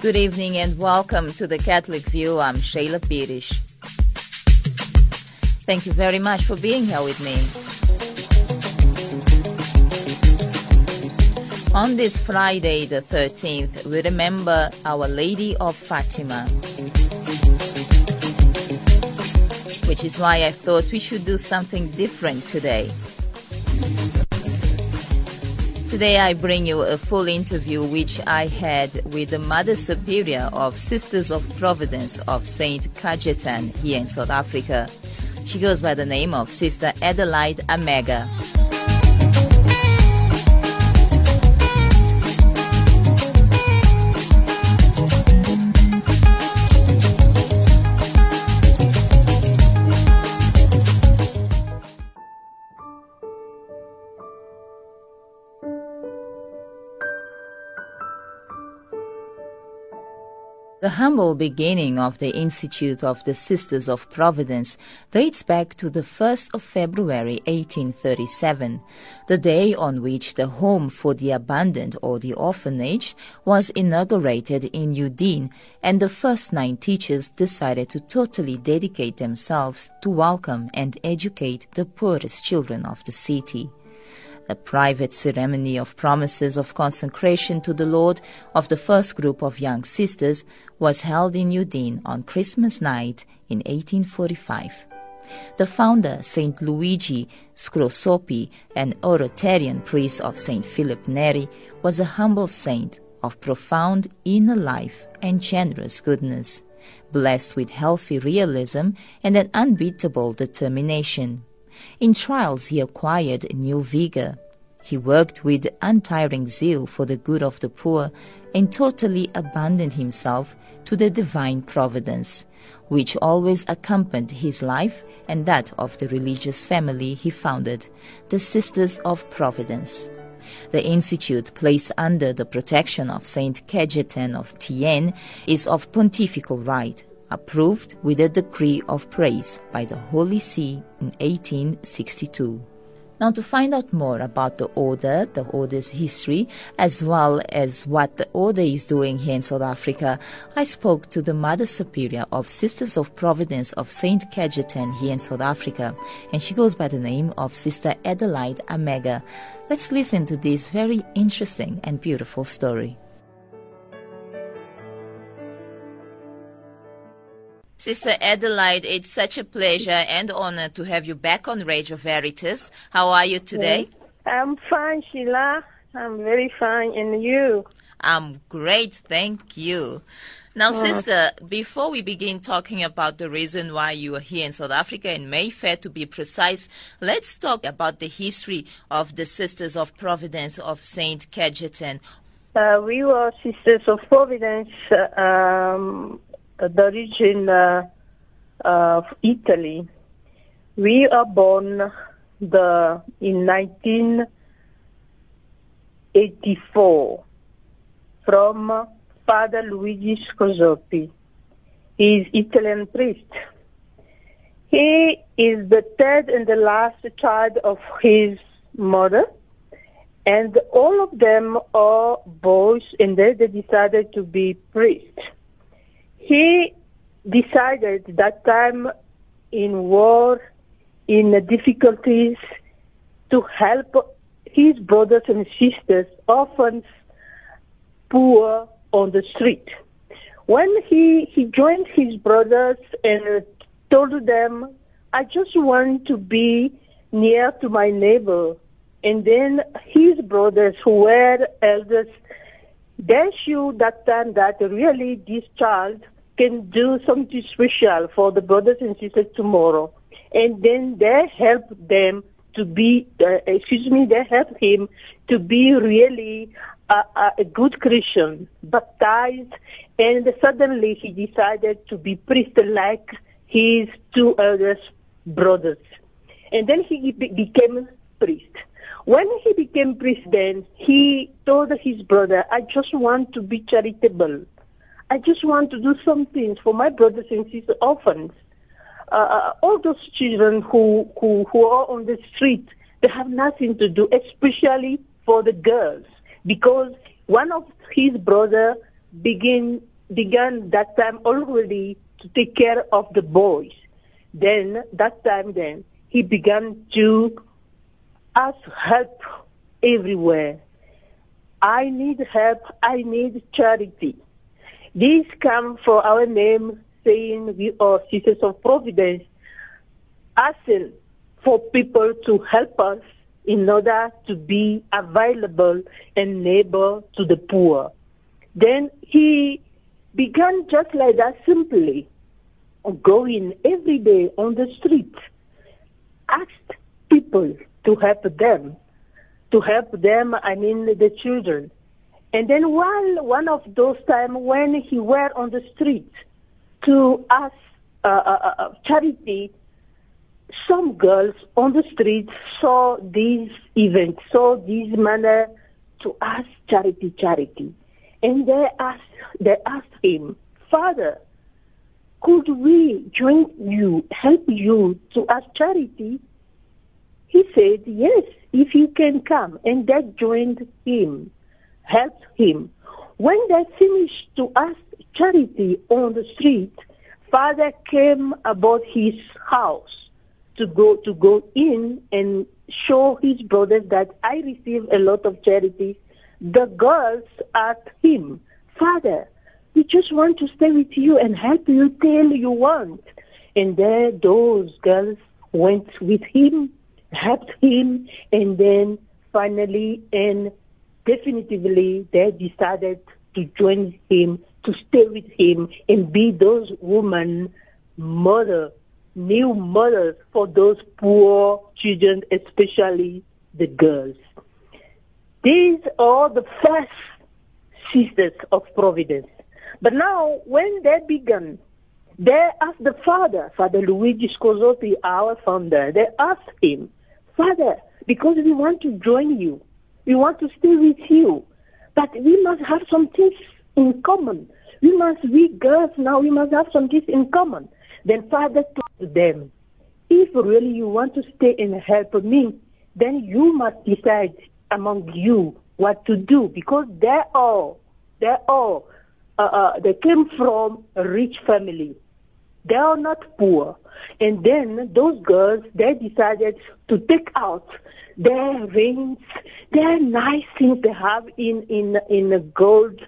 Good evening and welcome to the Catholic View. I'm Shayla Pirish. Thank you very much for being here with me. On this Friday, the 13th, we remember Our Lady of Fatima. Which is why I thought we should do something different today. Today I bring you a full interview which I had with the Mother Superior of Sisters of Providence of St. Cajetan here in South Africa. She goes by the name of Sister Adelaide Amega. The humble beginning of the Institute of the Sisters of Providence dates back to the 1st of February 1837, the day on which the Home for the Abandoned or the Orphanage was inaugurated in Udine and the first nine teachers decided to totally dedicate themselves to welcome and educate the poorest children of the city. A private ceremony of promises of consecration to the Lord of the first group of young sisters was held in Udine on Christmas night in 1845. The founder, Saint Luigi Scrosoppi, an Oratorian priest of Saint Philip Neri, was a humble saint of profound inner life and generous goodness, blessed with healthy realism and an unbeatable determination. In trials, he acquired new vigor. He worked with untiring zeal for the good of the poor and totally abandoned himself to the divine providence, which always accompanied his life and that of the religious family he founded, the Sisters of Providence. The institute, placed under the protection of Saint Cajetan of Thiene, is of pontifical right approved with a decree of praise by the Holy See in 1862. Now, to find out more about the order, the order's history, as well as what the order is doing here in South Africa, I spoke to the Mother Superior of Sisters of Providence of St. Cajetan here in South Africa, and she goes by the name of Sister Adelaide Amega. Let's listen to this very interesting and beautiful story. Sister Adelaide, it's such a pleasure and honor to have you back on Radio Veritas. How are you today? I'm fine, Sheila. I'm very fine. And you? I'm great, thank you. Now, Oh. sister, before we begin talking about the reason why you are here in South Africa, in Mayfair to be precise, let's talk about the history of the Sisters of Providence of Saint Cajetan. Uh, we were Sisters of Providence, uh, um, the origin uh, of Italy. We are born the in 1984 from Father Luigi Scosopi. He is Italian priest. He is the third and the last child of his mother, and all of them are boys, and they, they decided to be priests. He decided that time in war, in difficulties, to help his brothers and sisters, orphans, poor on the street. When he, he joined his brothers and told them, I just want to be near to my neighbor. And then his brothers who were elders, they showed that time that really this child can do something special for the brothers and sisters tomorrow. And then they help them to be, uh, excuse me, they help him to be really a, a, good Christian, baptized, and suddenly he decided to be priest like his two eldest brothers. And then he be- became priest. When he became priest, then he told his brother, I just want to be charitable. I just want to do some things for my brothers and sisters, orphans. Uh, all those children who, who, who are on the street, they have nothing to do, especially for the girls, because one of his brother began began that time already to take care of the boys. Then, that time then, he began to ask help everywhere. I need help. I need charity. These come for our name saying we are Sisters of Providence, asking for people to help us in order to be available and neighbor to the poor. Then he began just like that simply going every day on the street, asked people to help them, to help them, I mean the children. And then while one of those times when he were on the street to ask uh, uh, uh, uh charity, some girls on the street saw this event, saw this manner to ask charity, charity. And they asked, they asked him, Father, could we join you, help you to ask charity? He said, yes, if you can come. And they joined him, helped him. When they finished to ask charity on the street, Father came about his house to go to go in and show his brothers that I receive a lot of charity. The girls asked him, Father, we just want to stay with you and help you till you want. And there those girls went with him, helped him, and then finally and definitively they decided to join him, to stay with him and be those women mother new mothers for those poor children, especially the girls. These are the first sisters of Providence. But now, when they began, they asked the father, Father Luigi Scosotti, our founder, they asked him, Father, because we want to join you, we want to stay with you, but we must have some things in common. We must, we girls now, we must have some things in common. Then Father told them, if really you want to stay and help me, then you must decide among you what to do because they're all, they're all, uh, uh, they came from a rich family. They are not poor. And then those girls, they decided to take out their rings, their nice things they have in, in, in gold,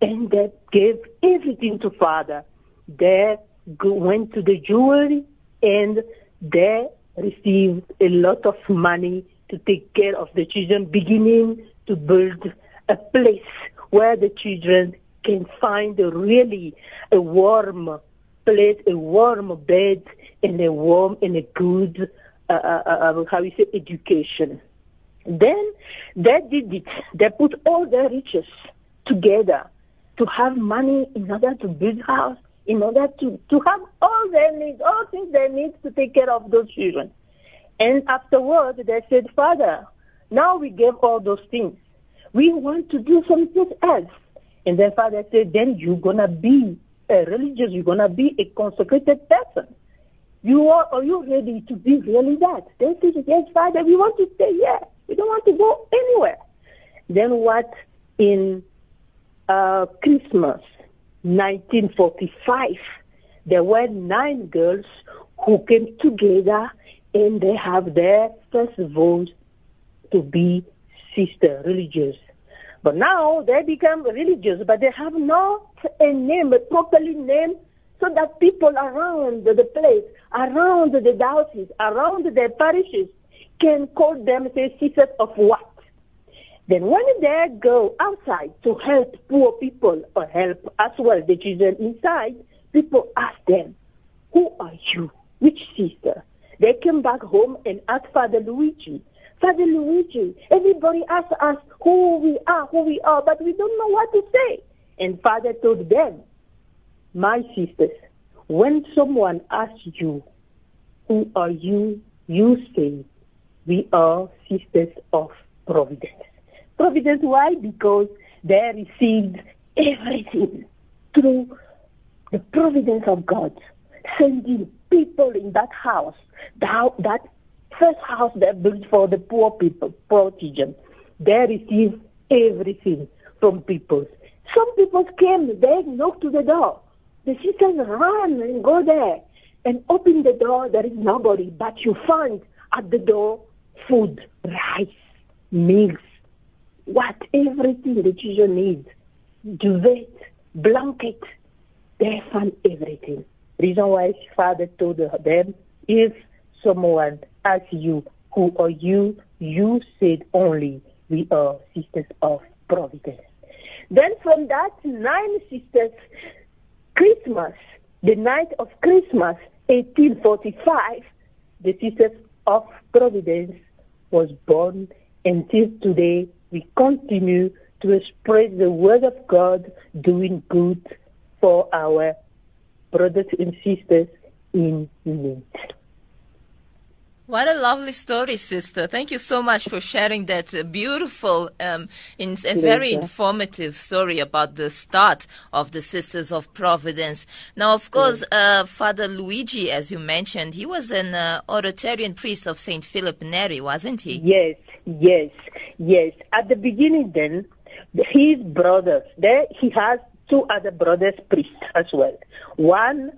and they gave everything to Father. They went to the jewelry and they received a lot of money to take care of the children, beginning to build a place where the children can find a really a warm place, a warm bed, and a warm and a good, uh, uh, uh, uh how you say, education. Then they did it. They put all their riches together to have money in order to build house, in order to, to have all their needs, all things they need to take care of those children. And afterwards, they said, Father, now we gave all those things. We want to do something else. And then Father said, then you're going to be a religious, you're going to be a consecrated person. You are, are you ready to be really that? They said, yes, Father, we want to stay here. We don't want to go anywhere. Then what in uh, Christmas 1945, there were nine girls who came together and they have their first vote to be sister religious. But now they become religious, but they have not a name, a properly name, so that people around the place, around the diocese, around their parishes can call them, say, sisters of what? Then when they go outside to help poor people or help as well the children inside, people ask them, who are you? Which sister? They came back home and asked Father Luigi. Father Luigi, everybody asks us who we are, who we are, but we don't know what to say. And Father told them, my sisters, when someone asks you, who are you? You say, we are sisters of providence. Providence, why? Because they received everything through the providence of God, sending people in that house, that, first house they built for the poor people, poor. They received everything from people, Some people came, they knocked to the door. The sisters run and go there and open the door. There is nobody, but you find at the door food, rice, milk, what everything the children need, duvet, blanket. They find everything. Reason why father told them, if someone asks you, who are you? You said only, we are sisters of providence. Then from that nine sisters, Christmas, the night of Christmas, 1845, the Sisters of Providence was born. Until today, we continue to spread the word of God, doing good for our brothers and sisters in need. What a lovely story, sister. Thank you so much for sharing that uh, beautiful um, in, and very informative story about the start of the Sisters of Providence. Now, of course, uh, Father Luigi, as you mentioned, he was an uh, Oratorian priest of St. Philip Neri, wasn't he? Yes, yes, yes. At the beginning, then, his brothers, there he has two other brothers priests as well. One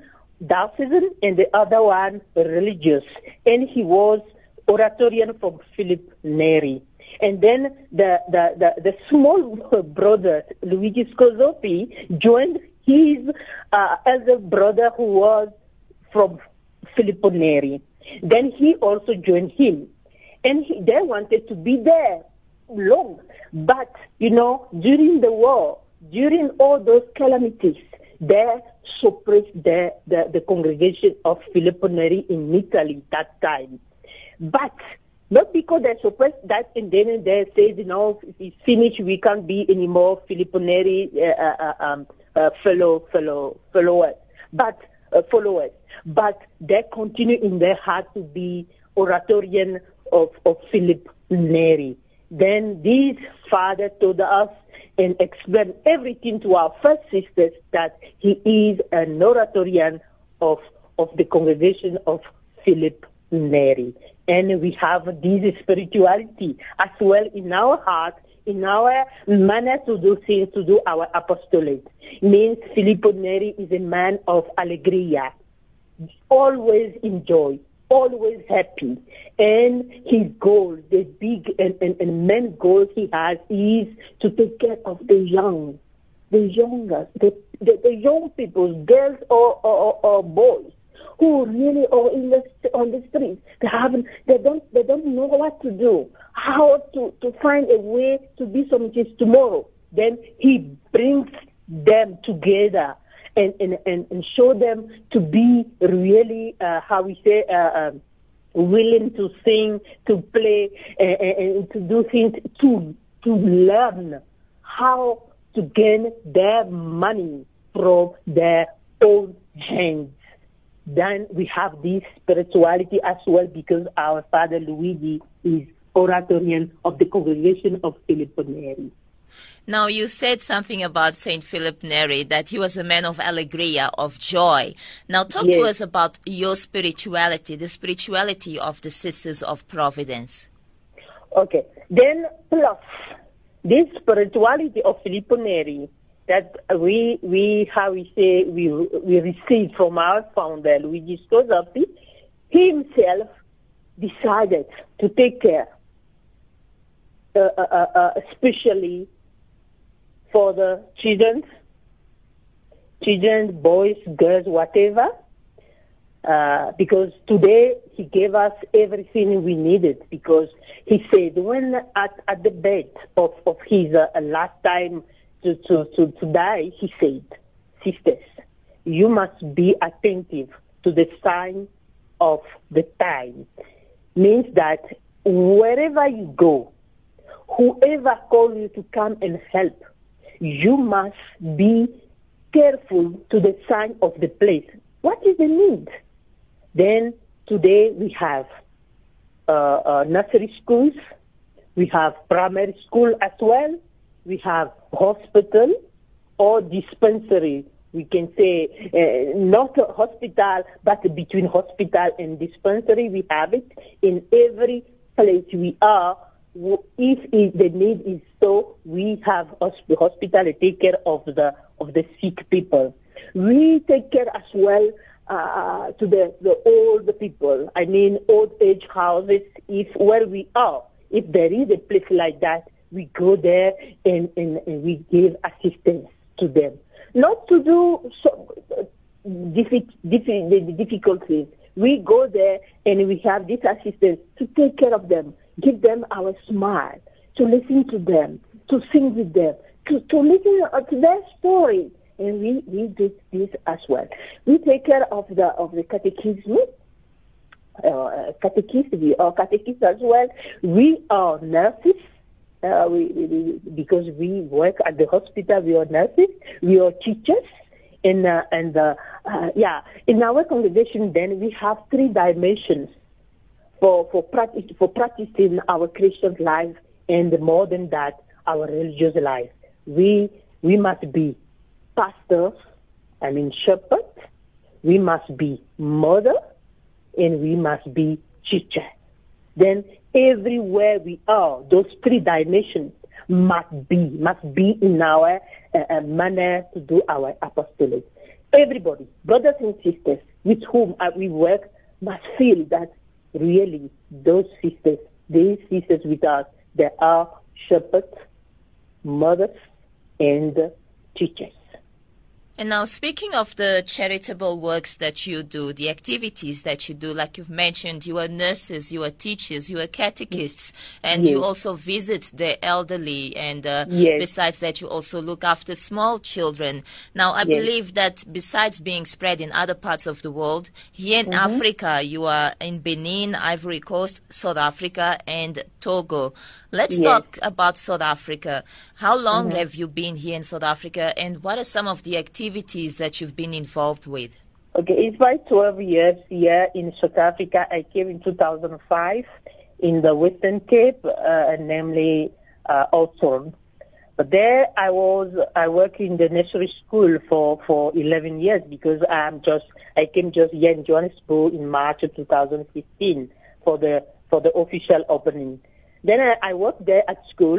diocesan and the other one religious. And he was Oratorian from Philip Neri. And then the, the, the, the small brother, Luigi Scozoppi, joined his uh, elder brother who was from Filippo Neri. Then he also joined him. And he, they wanted to be there long. But, you know, during the war, during all those calamities, they suppressed the, the, the congregation of Filippo Neri in Italy that time. But not because they suppressed that and then they said, you know, it's finished, we can't be anymore Filippo Neri uh, uh, uh, um, uh, fellow, fellow, followers, but uh, followers. But they continue in their heart to be Oratorian of, of Philip Neri. Then this father told us and explain everything to our first sisters that he is an oratorian of, of the congregation of Philip Neri. And we have this spirituality as well in our heart, in our manner to do things, to do our apostolate. Means Filippo Neri is a man of allegria, always in joy, always happy. And his goal, the big and, and, and main goal he has is to take care of the young, the younger, the, the, the young people, girls or, or, or boys who really are in the, on the streets. They haven't, they don't, they don't know what to do, how to, to find a way to be something tomorrow. Then he brings them together and, and, and, and show them to be really, uh, how we say, uh, um, willing to sing, to play, and, and to do things, to, to learn how to gain their money from their own hands. Then we have this spirituality as well because our father Luigi is oratorian of the congregation of Filippo Neri. Now, you said something about St. Philip Neri, that he was a man of allegria, of joy. Now, talk yes. to us about your spirituality, the spirituality of the Sisters of Providence. Okay. Then, plus, this spirituality of Filippo Neri that we, we, how we say, we, we received from our founder, Luigi Scozoppi, himself decided to take care, uh, uh, uh, uh especially for the children, children, boys, girls, whatever. Uh, because today he gave us everything we needed because he said when at, at the bed of, of his uh, last time to, to, to, to die, he said, sisters, you must be attentive to the sign of the time. Means that wherever you go, whoever calls you to come and help, you must be careful to the sign of the place. What is the need? Then today we have uh, uh, nursery schools, we have primary school as well, we have hospital or dispensary. We can say uh, not hospital, but between hospital and dispensary, we have it in every place we are. If the need is so, we have the hospital to take care of the of the sick people. We take care as well uh, to the, the old people. I mean, old age houses. If where we are, if there is a place like that, we go there and, and, and we give assistance to them. Not to do so, uh, diffi- diffi- the difficulties. We go there and we have this assistance to take care of them, give them our smile, to listen to them, to sing with them, to, to listen to their story. And we, we do this as well. We take care of the of the catechism, uh, catechism, we are catechists as well. We are nurses. Uh, we, we, because we work at the hospital, we are nurses. We are teachers. And, uh, and uh, uh, yeah, in our congregation, then we have three dimensions for for practice for practicing our Christian life, and more than that, our religious life. We we must be pastors, I mean shepherds. We must be mother, and we must be teacher. Then everywhere we are, those three dimensions must be must be in our uh, uh, manner to do our apostolate. Everybody, brothers and sisters with whom uh, we work, must feel that really those sisters, these sisters with us, they are shepherds, mothers, and teachers. And now, speaking of the charitable works that you do, the activities that you do, like you've mentioned, you are nurses, you are teachers, you are catechists, and yes. you also visit the elderly, and uh, yes. besides that, you also look after small children. Now, I yes. believe that besides being spread in other parts of the world, here in mm-hmm. Africa, you are in Benin, Ivory Coast, South Africa, and Togo. Let's talk about South Africa. How long mm-hmm. have you been here in South Africa, and what are some of the activities? Activities that you've been involved with? Okay, it's about 12 years here in South Africa. I came in 2005 in the Western Cape, uh, namely uh, Oudtshoorn. But there I was, I worked in the nursery school for, for 11 years because I'm just, I came just here in Johannesburg in March of 2015 for the, for the official opening. Then I, I worked there at school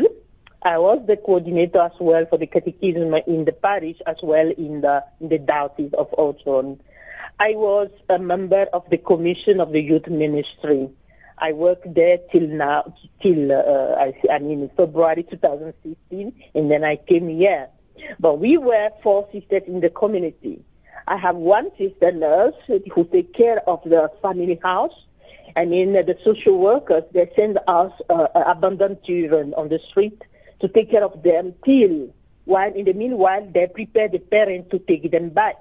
I was the coordinator as well for the catechism in the parish as well in the in the diocese of Oudtshoorn. I was a member of the commission of the youth ministry. I worked there till now, till uh, I, I mean February 2016, and then I came here. But we were four sisters in the community. I have one sister nurse who take care of the family house. I mean, the social workers, they send us uh, abandoned children on the street to take care of them till while in the meanwhile they prepare the parents to take them back.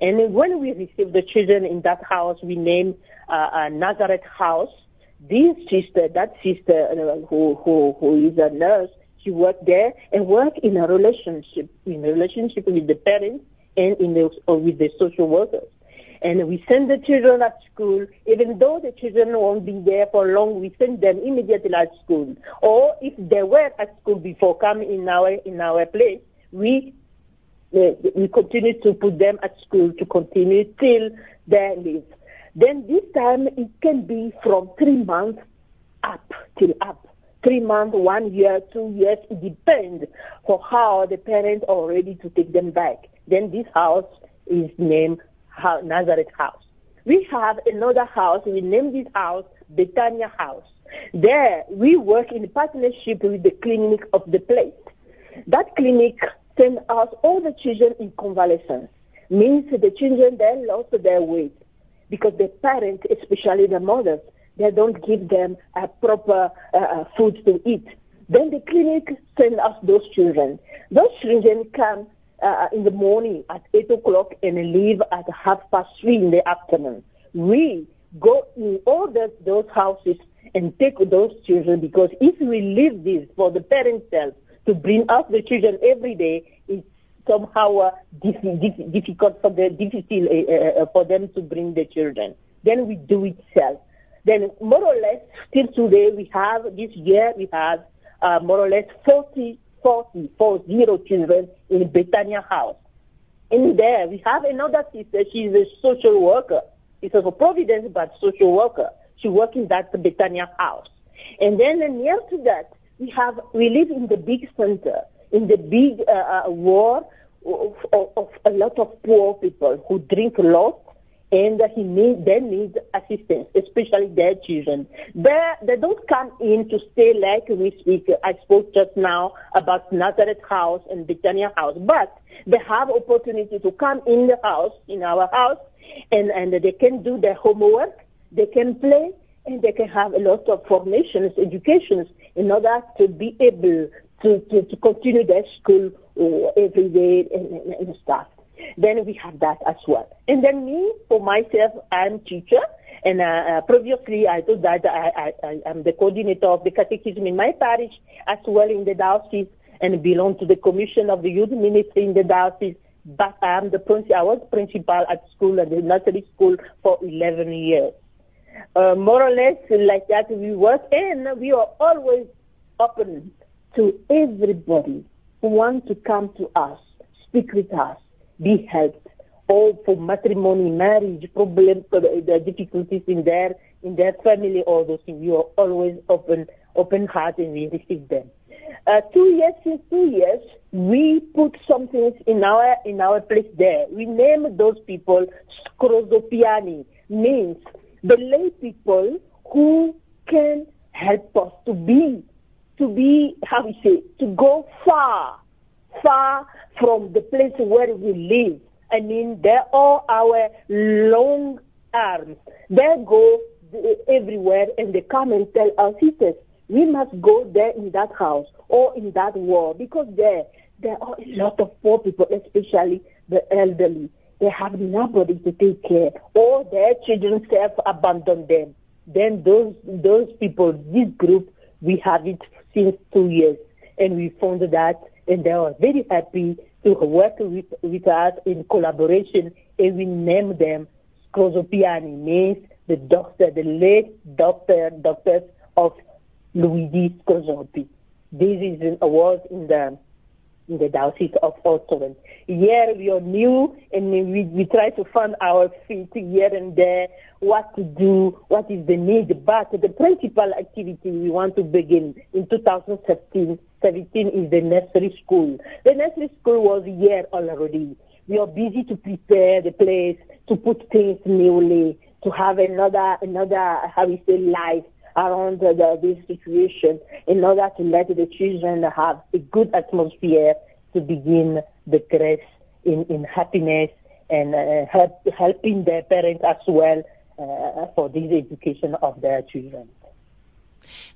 And when we receive the children in that house, we name uh, a Nazareth house. This sister, that sister uh, who, who, who is a nurse, she worked there and worked in a relationship, in a relationship with the parents and in the, or with the social workers and we send the children at school. Even though the children won't be there for long, we send them immediately at school. Or if they were at school before coming in our in our place, we uh, we continue to put them at school to continue till they leave. Then this time it can be from three months up till up. Three months, one year, two years, it depends for how the parents are ready to take them back. Then this house is named Nazareth House. We have another house. We name this house Betania House. There, we work in partnership with the clinic of the place. That clinic sends us all the children in convalescence. Means the children then lost their weight because the parents, especially the mothers, they don't give them a proper uh, uh food to eat. Then the clinic sends us those children. Those children come uh, in the morning at 8 o'clock and leave at half past 3 in the afternoon. We go in all the, those houses and take those children because if we leave this for the parents to bring up the children every day, it's somehow uh, difficult for the difficult uh, uh, for them to bring the children. Then we do it self. Then more or less, till today, we have this year we have uh, more or less 40 40, 40 children in Betania House. In there, we have another sister. She's a social worker. It's a Providence, but social worker. She works in that Betania House. And then near to that, we have we live in the big center, in the big uh, uh, war of, of, of, a lot of poor people who drink a lot and he need, they need assistance, especially their children. They, they don't come in to stay like we speak. I spoke just now about Nazareth House and Bethania House, but they have opportunity to come in the house, in our house, and, and they can do their homework, they can play, and they can have a lot of formations, educations, in order to be able to, to, to continue their school uh, every day and, and, and stuff. Then we have that as well. And then me, for myself, I'm teacher. And uh, uh, previously, I told that I, I, I am the coordinator of the catechism in my parish, as well in the diocese, and belong to the commission of the youth ministry in the diocese. But I am the principal. I was principal at school at the nursery school for 11 years. Uh, more or less like that we work, and we are always open to everybody who wants to come to us, speak with us, be helped, or for matrimony, marriage, problems, the difficulties in their in their family, all those things. We are always open, open heart, and we receive them. Uh, two years since two years, we put some things in our in our place there. We name those people Scrozopiani, means the lay people who can help us to be to be how we say to go far far from the place where we live. I mean, they're all our long arms. They go everywhere and they come and tell our sisters, we must go there in that house or in that war because there, there are a lot of poor people, especially the elderly. They have nobody to take care or their children self abandon them. Then those, those people, this group, we have it since two years and we found that and they are very happy to work with, with us in collaboration, and we name them Scrozopiani, means the doctor, the late doctor, doctors of Luigi Scrosoppi. This is an award in the in the Diocese of Oudtshoorn. Here we are new and we, we try to find our feet here and there, what to do, what is the need. But the principal activity we want to begin in 2017 17 is the nursery school. The nursery school was here already. We are busy to prepare the place, to put things newly, to have another, another, how we say, life around the, the, this situation in order to let the children have a good atmosphere to begin the grace in, in happiness and uh, help, helping their parents as well uh, for this education of their children.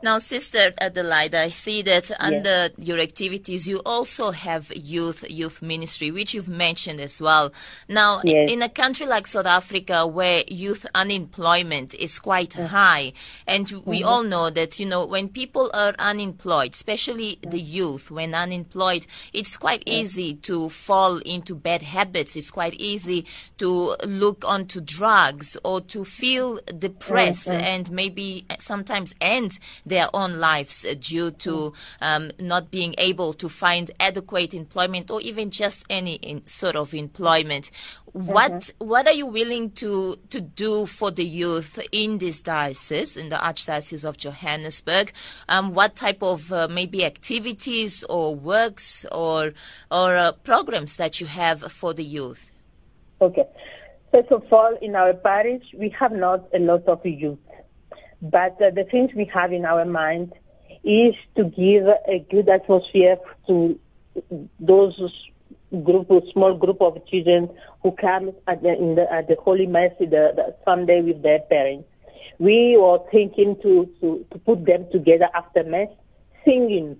Now, Sister Adelaide, I see that under yes. your activities, you also have youth youth ministry, which you've mentioned as well. Now, yes. in a country like South Africa, where youth unemployment is quite mm-hmm. high, and we mm-hmm. all know that you know when people are unemployed, especially the youth, when unemployed, it's quite easy to fall into bad habits. It's quite easy to look onto drugs or to feel depressed and maybe sometimes end their own lives uh, due to um, not being able to find adequate employment or even just any in, sort of employment. What mm-hmm. what are you willing to to do for the youth in this diocese, in the Archdiocese of Johannesburg? Um, what type of uh, maybe activities or works or or uh, programs that you have for the youth? Okay. First of all, in our parish, we have not a lot of youth. But uh, the things we have in our mind is to give a good atmosphere to those group, small group of children who come at the, the at the Holy Mass the, the Sunday with their parents. We were thinking to, to, to put them together after Mass, singing,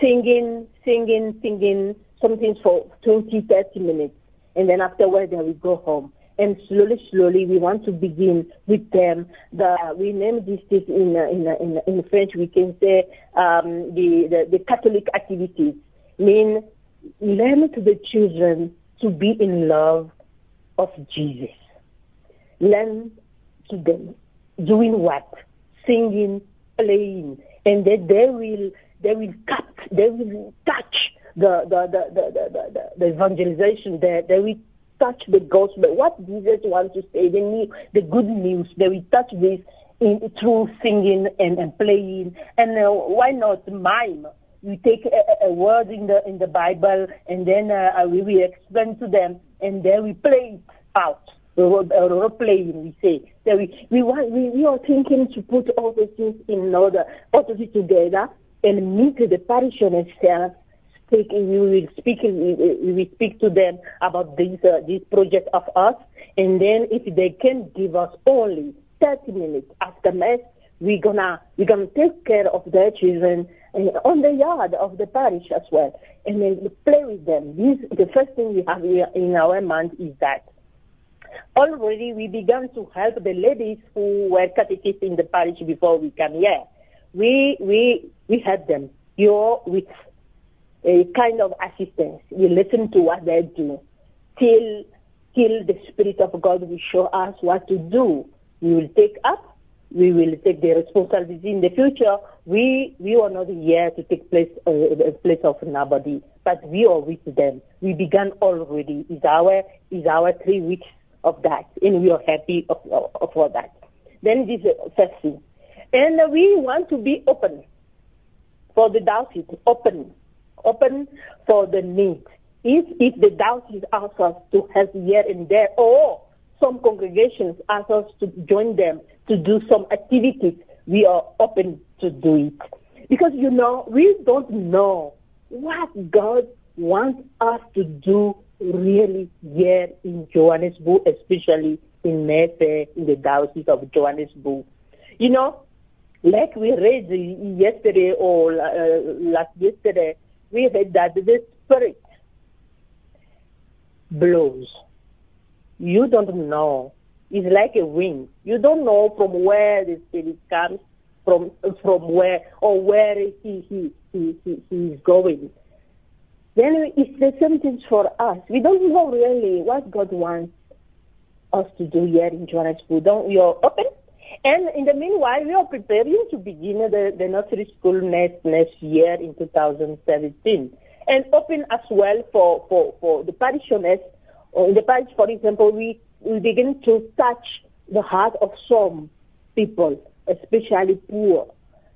singing, singing, singing, something for 20, 30 minutes. And then afterwards, they will go home and slowly, slowly, we want to begin with them. The we name this in in in, in French. We can say um, the, the the Catholic activities mean learn to the children to be in love of Jesus. Learn to them doing what singing, playing, and that they will they will cut, they will touch the the the the the, the, the evangelization. They they will touch the gospel, what Jesus wants to say, the, new, the good news, that we touch this in, through singing and, and playing. And uh, why not mime? We take a, a, word in the in the Bible, and then uh, we, we explain to them, and then we play it out. Role playing, we say. That we we want we, we are thinking to put all the things in order, all of it together, and meet the parishioners we will speak, we speak to them about this, uh, this project of us. And then if they can give us only 30 minutes after mass, we're gonna, we're gonna take care of their children uh, on the yard of the parish as well. And then play with them. This, the first thing we have in our mind is that already we began to help the ladies who were catechists in the parish before we came here. We, we, we help them. You're with a kind of assistance. We listen to what they do till till the Spirit of God will show us what to do. We will take up. We will take the responsibility in the future. We we are not here to take place uh, a place of nobody, but we are with them. We began already. Is our is our three weeks of that, and we are happy of, of, for that. Then this first thing, and we want to be open for the diocese, open open for the need. If, if the diocese asks us to help here and there, or some congregations ask us to join them to do some activities, we are open to do it. Because, you know, we don't know what God wants us to do really here in Johannesburg, especially in Mayfair, in the Diocese of Johannesburg. You know, like we read yesterday or uh, last yesterday, we read that the spirit blows. You don't know. It's like a wind. You don't know from where the spirit comes, from from where or where he he he he, he is going. Then it's the same thing for us. We don't know really what God wants us to do here in Johannesburg. Don't are open? And in the meanwhile, we are preparing to begin the, the nursery school next, next year in 2017 and open as well for, for, for the parishioners. Uh, in the parish, for example, we, we begin to touch the heart of some people, especially poor,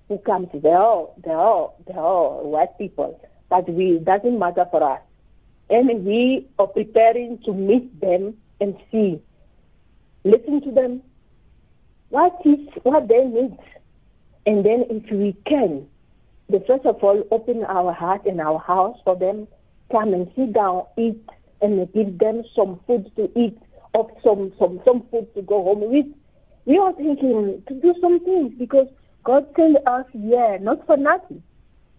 who come to, they're all, they're they're white people, but we, doesn't matter for us. And we are preparing to meet them and see, listen to them, what is what they need? And then if we can, the first of all, open our heart and our house for them, come and sit down, eat, and give them some food to eat, or some, some, some food to go home with. We are thinking to do some things because God sent us here not for nothing.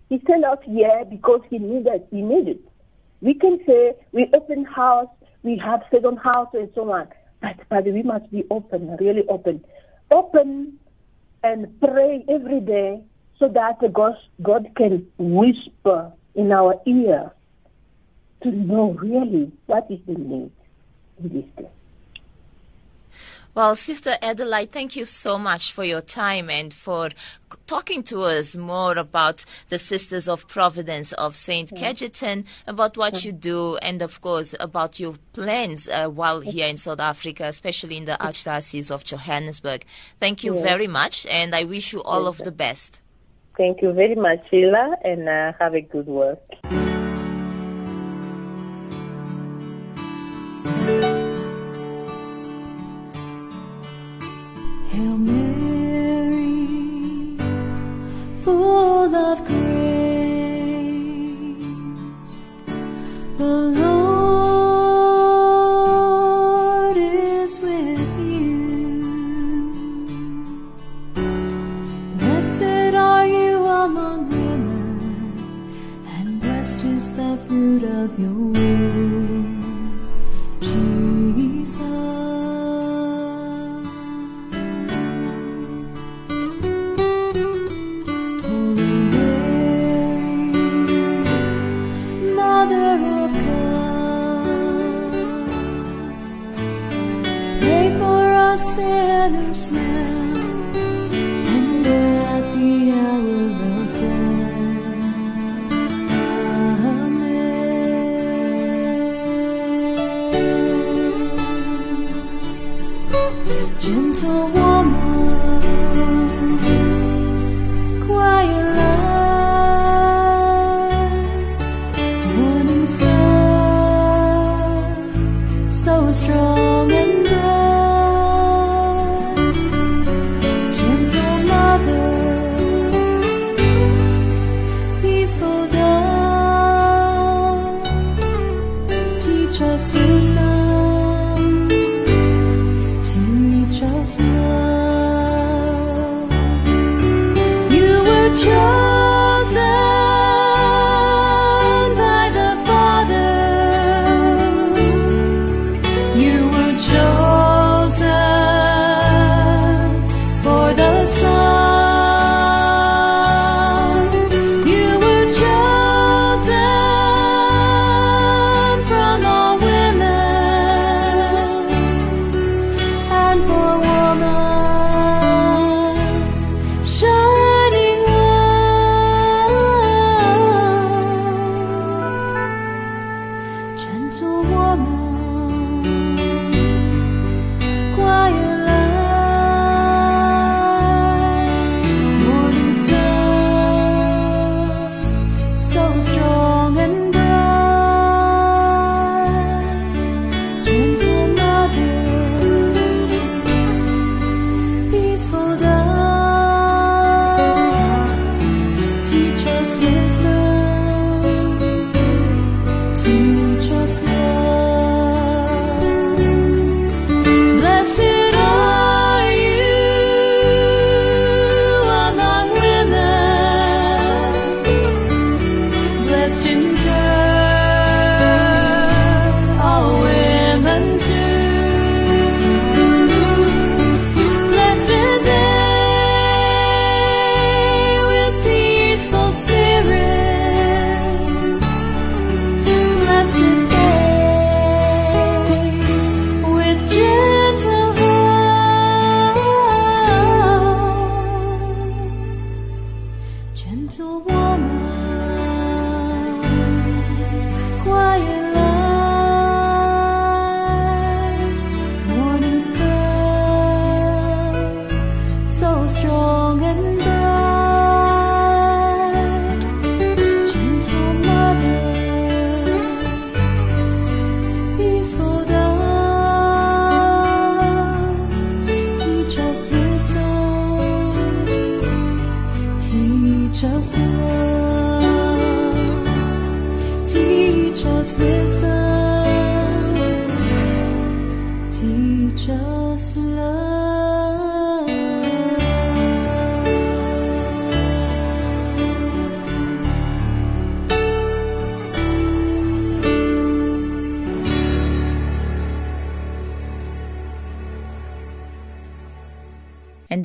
He sent us here because He needed, He needed. We can say we open house, we have second house and so on, but, but we must be open, really open open and pray every day so that God, God can whisper in our ear to know really what is the need in this day. Well, Sister Adelaide, thank you so much for your time and for talking to us more about the Sisters of Providence of St. Yeah. about what yeah. you do, and of course about your plans uh, while here in South Africa, especially in the Archdiocese of Johannesburg. Thank you yeah. very much, and I wish you all of the best. Thank you very much, Sheila, and uh, have a good work.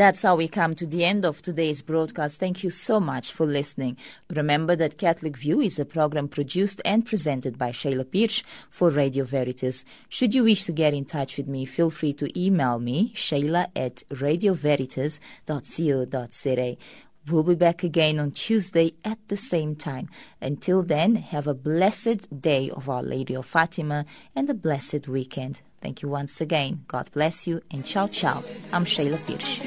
That's how we come to the end of today's broadcast. Thank you so much for listening. Remember that Catholic View is a program produced and presented by Shayla Pirsch for Radio Veritas. Should you wish to get in touch with me, feel free to email me, shayla at radioveritas.co.za. We'll be back again on Tuesday at the same time. Until then, have a blessed day of Our Lady of Fatima and a blessed weekend. Thank you once again. God bless you and ciao ciao. I'm Shayla Pirsch.